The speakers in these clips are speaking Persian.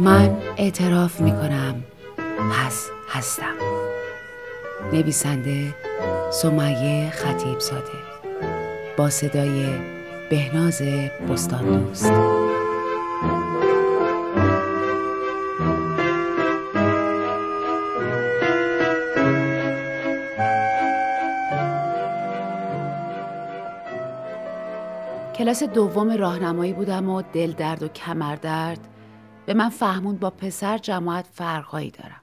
من اعتراف می کنم پس هستم. نویسنده سمیه خطیب زاده با صدای بهناز بستان دوست کلاس دوم راهنمایی بودم و دل درد و کمر درد به من فهموند با پسر جماعت فرقایی دارم.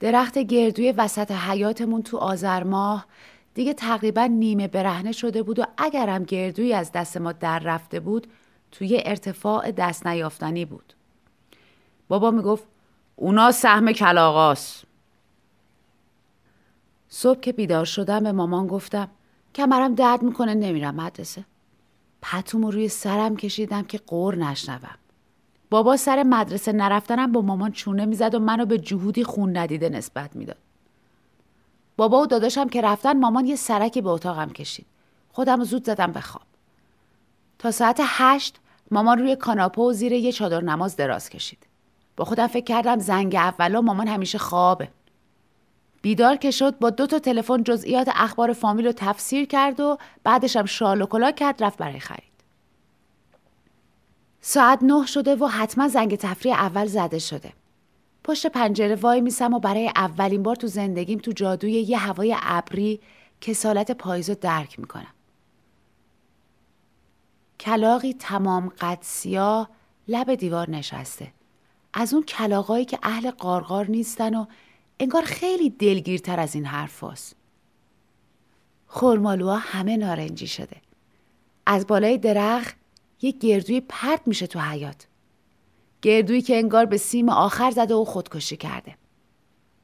درخت گردوی وسط حیاتمون تو آذر ماه دیگه تقریبا نیمه برهنه شده بود و اگرم گردوی از دست ما در رفته بود توی ارتفاع دست نیافتنی بود. بابا می‌گفت اونا سهم کلاغاست. صبح که بیدار شدم به مامان گفتم کمرم درد می‌کنه نمیرم مدرسه. پتومو روی سرم کشیدم که قور نشنوم. بابا سر مدرسه نرفتنم با مامان چونه می‌زد و منو به جهودی خون ندیده نسبت می‌داد. بابا و داداشم که رفتن مامان یه سرکی به اتاقم کشید. خودم زود زدم به خواب. تا ساعت هشت مامان روی کاناپه و زیر یه چادر نماز دراز کشید. با خودم فکر کردم زنگ اولا مامان همیشه خوابه. بیدار که شد با دو تا تلفن جزئیات اخبار فامیل رو تفسیر کرد و بعدش هم شال و کلا کرد رفت برای خرید. ساعت نه شده و حتما زنگ تفریح اول زده شده. پشت پنجره وای میسم و برای اولین بار تو زندگیم تو جادوی یه هوای ابری کسالت پاییز رو درک می‌کنم. کلاقی تمام قد سیاه لب دیوار نشسته. از اون کلاقایی که اهل قارقار نیستن و انگار خیلی دلگیرتر از این حرف هست. خورمالوها همه نارنجی شده. از بالای درخت یه گردوی پرت میشه تو حیات. گردویی که انگار به سیم آخر زده و خودکشی کرده.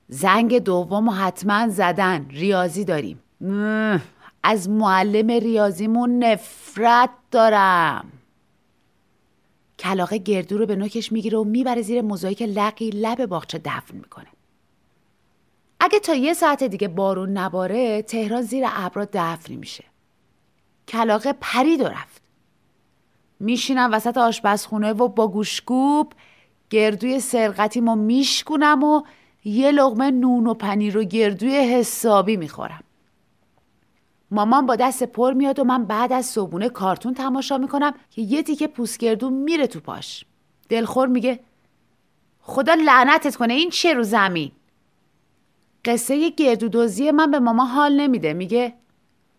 زنگ دوم و حتما زدن ریاضی داریم. از معلم ریاضیمون نفرت دارم. کلاقه گردو رو به نوکش می‌گیره و می‌بره زیر موزاییک لقی لب باغچه دفن می‌کنه. اگه تا یه ساعت دیگه بارون نباره تهران زیر ابرا دفنی میشه. کلاقه پرید و. میشینم وسط آشپزخونه و با گوشگوب گردوی سرقتیمو میشکونم و یه لغمه نون و پنیر و گردوی حسابی می‌خورم. مامان با دست پر میاد و من بعد از صبونه کارتون تماشا می‌کنم که یه تیکه پوسگردو میره تو پاش. دلخور میگه خدا لعنتت کنه این چه رو زمین؟ قصه گردودوزی من به ماما حال نمیده میگه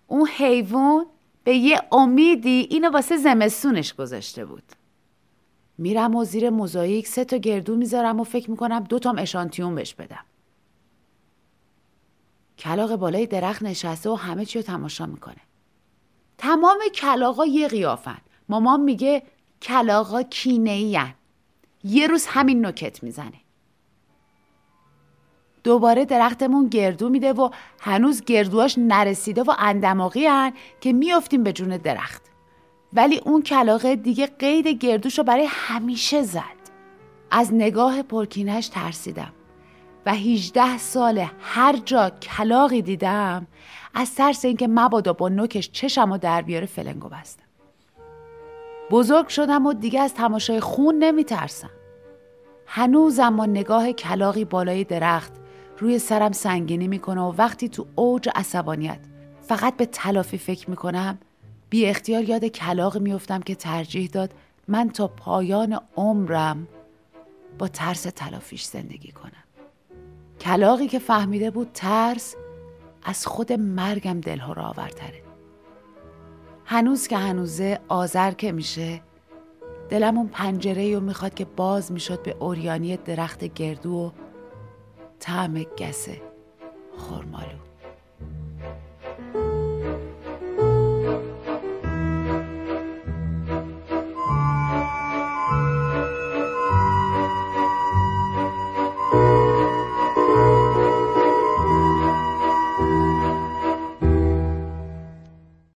اون حیوان به یه امیدی اینو واسه زمستونش گذاشته بود. میرم و زیر موزاییک سه تا گردو می‌ذارم و فکر می‌کنم دو تام اشانتیون بهش بدم. کلاق بالای درخت نشسته و همه چی رو تماشا می‌کنه. تمام کلاقا یه قیافن. مامان میگه کلاقا کینه یه روز همین نکت می‌زنه. دوباره درختمون گردو میده و هنوز گردواش نرسیده و اندماغی هن که میافتیم به جون درخت. ولی اون کلاقه دیگه قید گردوش رو برای همیشه زد. از نگاه پرکینش ترسیدم و 18 سال هر جا کلاقی دیدم از ترس اینکه مبادا با نوکش چشم و در بیاره فلنگو بستم. بزرگ شدم و دیگه از تماشای خون نمی ترسم. هنوزم نگاه کلاقی بالای درخت روی سرم سنگینی می‌کنه و وقتی تو اوج عصبانیت فقط به تلافی فکر می‌کنم بی اختیار یاد کلاق میفتم که ترجیح داد من تا پایان عمرم با ترس تلافیش زندگی کنم. کلاقی که فهمیده بود ترس از خود مرگم دلها را آورتره. هنوز که هنوزه آذر که میشه دلم اون پنجره رو می‌خواد که باز می‌شد به اوریانی درخت گردو و طعم گسه خورمالو